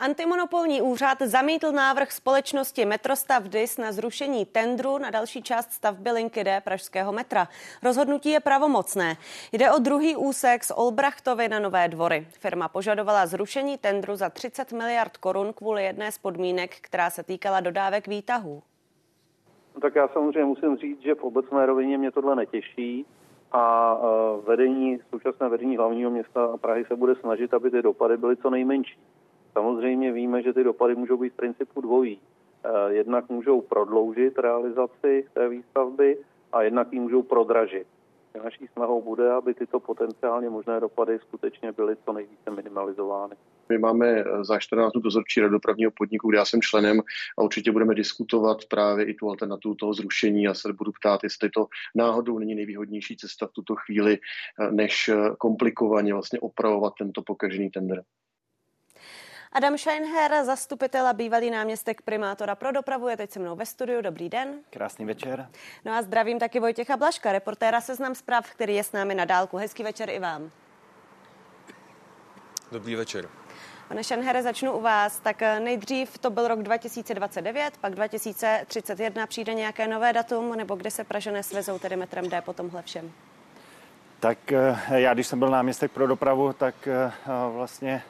Antimonopolní úřad zamítl návrh společnosti Metrostav DIS na zrušení tendru na další část stavby linky D Pražského metra. Rozhodnutí je pravomocné. Jde o druhý úsek z Olbrachtovy na Nové dvory. Firma požadovala zrušení tendru za 30 miliard korun kvůli jedné z podmínek, která se týkala dodávek výtahů. No tak já samozřejmě musím říct, že v obecné rovině mě tohle netěší a e, vedení, současné vedení hlavního města Prahy se bude snažit, aby ty dopady byly co nejmenší. Samozřejmě víme, že ty dopady můžou být v principu dvojí. E, jednak můžou prodloužit realizaci té výstavby a jednak ji můžou prodražit. Naší snahou bude, aby tyto potenciálně možné dopady skutečně byly co nejvíce minimalizovány. My máme eh, za 14 dnů dozorčí radu dopravního podniku, kde já jsem členem a určitě budeme diskutovat právě i tu alternativu toho zrušení. Já se budu ptát, jestli to náhodou není nejvýhodnější cesta v tuto chvíli, eh, než eh, komplikovaně vlastně opravovat tento pokažený tender. Adam Scheinher, zastupitel a bývalý náměstek primátora pro dopravu, je teď se mnou ve studiu. Dobrý den. Krásný večer. No a zdravím taky Vojtěcha Blaška, reportéra Seznam zpráv, který je s námi na dálku. Hezký večer i vám. Dobrý večer. Pane Šanhere, začnu u vás. Tak eh, nejdřív to byl rok 2029, pak 2031 přijde nějaké nové datum, nebo kde se Pražené svezou tedy metrem D po tomhle všem? Tak eh, já, když jsem byl náměstek pro dopravu, tak eh, vlastně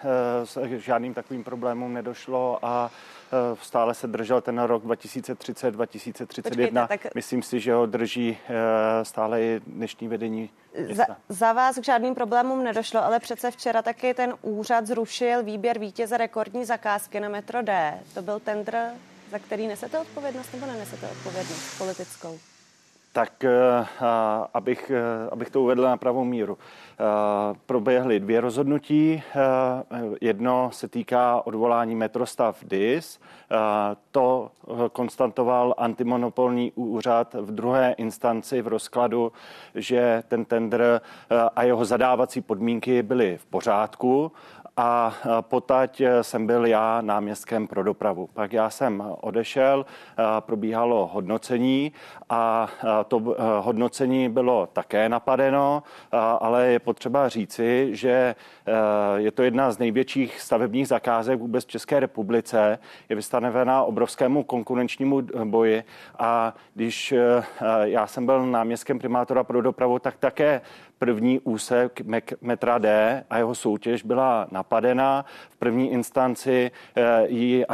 s žádným takovým problémům nedošlo a stále se držel ten rok 2030, 2031. Počkejte, tak... Myslím si, že ho drží stále i dnešní vedení za, za vás k žádným problémům nedošlo, ale přece včera taky ten úřad zrušil výběr vítěze rekordní zakázky na metro D. To byl tendr, za který nesete odpovědnost nebo nenesete odpovědnost politickou? Tak eh, abych, eh, abych to uvedl na pravou míru. Eh, proběhly dvě rozhodnutí. Jedno se týká odvolání metrostav DIS. To konstatoval antimonopolní úřad v druhé instanci v rozkladu, že ten tender a jeho zadávací podmínky byly v pořádku a potať jsem byl já náměstkem pro dopravu. Pak já jsem odešel, probíhalo hodnocení a to hodnocení bylo také napadeno, ale je potřeba říci, že je to jedna z největších stavebních zakázek vůbec v České republice. Je vystavená obrovskému konkurenčnímu boji a když já jsem byl náměstkem primátora pro dopravu, tak také první úsek metra D a jeho soutěž byla napadena. V první instanci eh, ji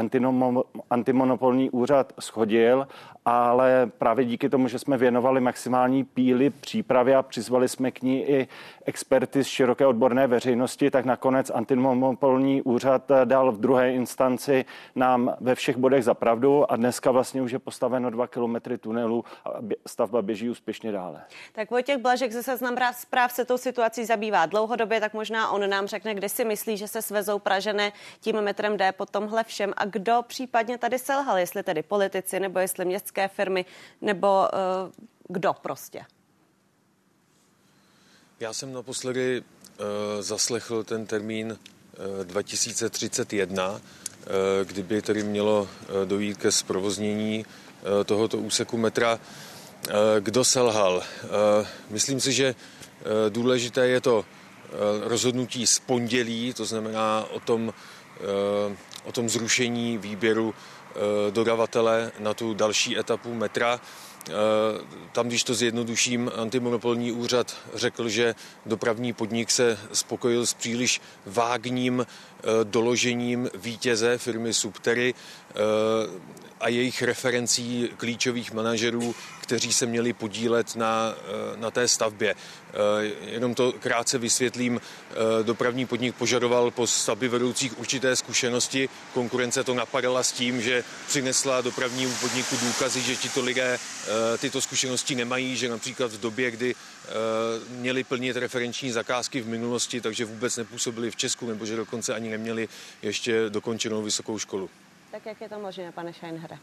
antimonopolní úřad schodil ale právě díky tomu, že jsme věnovali maximální píly přípravy a přizvali jsme k ní i experty z široké odborné veřejnosti, tak nakonec antimonopolní úřad dal v druhé instanci nám ve všech bodech za pravdu a dneska vlastně už je postaveno dva kilometry tunelu a stavba běží úspěšně dále. Tak Vojtěch Blažek ze Seznam se tou situací zabývá dlouhodobě, tak možná on nám řekne, kde si myslí, že se svezou Pražené tím metrem D po tomhle všem a kdo případně tady selhal, jestli tedy politici nebo jestli městské firmy nebo uh, kdo prostě? Já jsem naposledy uh, zaslechl ten termín uh, 2031, uh, kdyby tedy mělo dojít ke zprovoznění tohoto úseku metra. Uh, kdo selhal? Uh, myslím si, že uh, důležité je to rozhodnutí z pondělí, to znamená o tom, o tom zrušení výběru Eh, dodavatele na tu další etapu metra. Eh, tam, když to zjednoduším, antimonopolní úřad řekl, že dopravní podnik se spokojil s příliš vágním eh, doložením vítěze firmy Subtery a jejich referencí klíčových manažerů, kteří se měli podílet na, eh, na té stavbě. Eh, jenom to krátce vysvětlím. Eh, dopravní podnik požadoval po stavbě vedoucích určité zkušenosti. Konkurence to napadala s tím, že přinesla dopravnímu podniku důkazy, že tito lidé tyto zkušenosti nemají, že například v době, kdy měli plnit referenční zakázky v minulosti, takže vůbec nepůsobili v Česku, nebo že dokonce ani neměli ještě dokončenou vysokou školu. Tak jak je to možné, pane Scheinhere?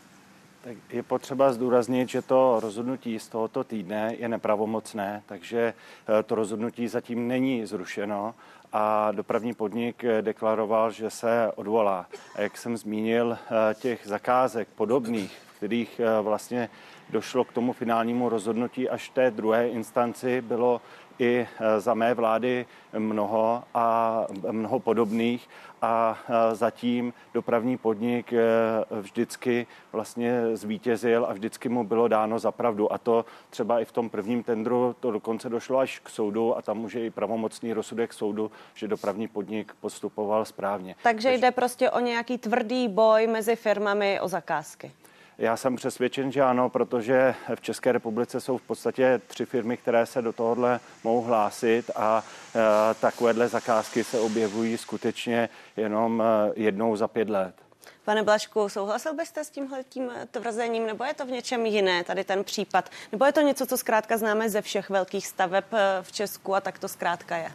Tak je potřeba zdůraznit, že to rozhodnutí z tohoto týdne je nepravomocné, takže eh, to rozhodnutí zatím není zrušeno a dopravní podnik eh, deklaroval, že se odvolá. A jak jsem zmínil, eh, těch zakázek podobných, v kterých vlastně došlo k tomu finálnímu rozhodnutí až v té druhé instanci, bylo i za mé vlády mnoho a mnoho podobných a zatím dopravní podnik vždycky vlastně zvítězil a vždycky mu bylo dáno za pravdu. A to třeba i v tom prvním tendru to dokonce došlo až k soudu a tam může i pravomocný rozsudek soudu, že dopravní podnik postupoval správně. Takže jde prostě o nějaký tvrdý boj mezi firmami o zakázky. Já jsem přesvědčen, že ano, protože v České republice jsou v podstatě tři firmy, které se do tohohle mohou hlásit a e, takovéhle zakázky se objevují skutečně jenom e, jednou za pět let. Pane Blašku, souhlasil byste s tímhle tím tvrzením, nebo je to v něčem jiné, tady ten případ? Nebo je to něco, co zkrátka známe ze všech velkých staveb e, v Česku a tak to zkrátka je?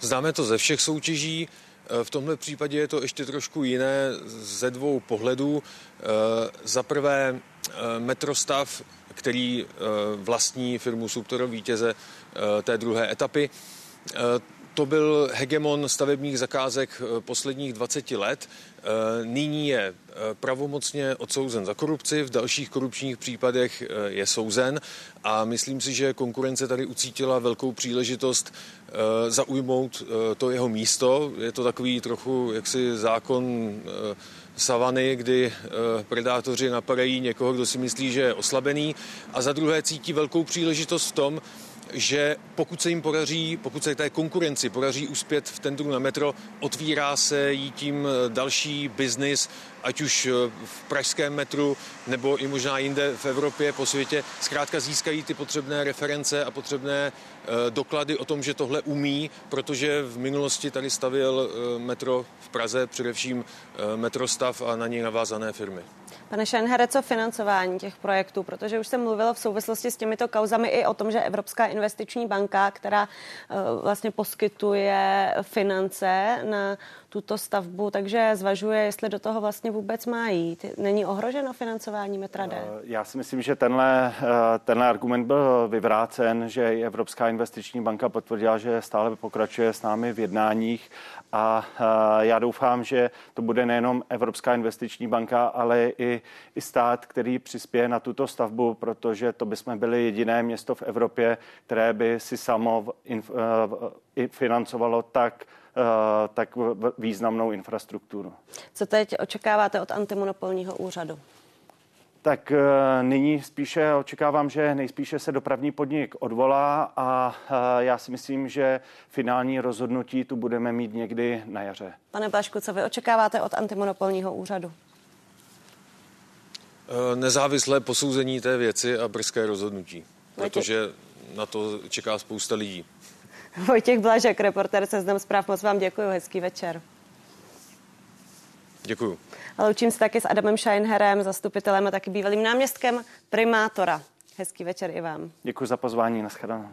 Známe to ze všech soutěží. Eh, v tomhle případě je to ještě trošku jiné ze dvou pohledů. Eh, za prvé eh, metrostav, který vlastní firmu Subtoro vítěze té druhé etapy, to byl hegemon stavebních zakázek posledních 20 let. Nyní je pravomocně odsouzen za korupci, v dalších korupčních případech je souzen a myslím si, že konkurence tady ucítila velkou příležitost Eh, zaujmout eh, to jeho místo. Je to takový trochu jaksi zákon eh, savany, kdy predátoři napadají někoho, kdo si myslí, že je oslabený a za druhé cítí velkou příležitost v tom, že pokud se jim podaří, pokud se té konkurenci podaří uspět v tendru na metro, otvírá se jí tím další biznis, ať už v pražském metru nebo i možná jinde v Evropě, po světě. Zkrátka získají ty potřebné reference a potřebné Eh, doklady o tom, že tohle umí, protože v minulosti tady stavěl eh, metro v Praze, především eh, metrostav a na něj navázané firmy. Pane Šenhere, co financování těch projektů? Protože už jsem mluvila v souvislosti s těmito kauzami i o tom, že Evropská investiční banka, která vlastně poskytuje finance na tuto stavbu, takže zvažuje, jestli do toho vlastně vůbec má jít. Není ohroženo financování metra D? Já si myslím, že tenhle, tenhle argument byl vyvrácen, že Evropská investiční banka potvrdila, že stále pokračuje s námi v jednáních a já doufám, že to bude nejenom Evropská investiční banka, ale i, i stát, který přispěje na tuto stavbu, protože to bychom byli jediné město v Evropě, které by si samo financovalo tak tak významnou infrastrukturu. Co teď očekáváte od antimonopolního úřadu? Tak eh, nyní spíše očekávám, že nejspíše se dopravní podnik odvolá a eh, já si myslím, že finální rozhodnutí tu budeme mít někdy na jaře. Pane Blašku, co vy očekáváte od antimonopolního úřadu? Eh, nezávislé posouzení té věci a brzké rozhodnutí, protože na to čeká spousta lidí. Vojtěch Blažek, reporter Seznam zpráv, moc vám děkuji, hezký večer. Děkuji. A loučím se taky s Adamem Scheinherem, zastupitelem a taky bývalým náměstkem primátora. Hezký večer i vám. Děkuji za pozvání, nashledanou.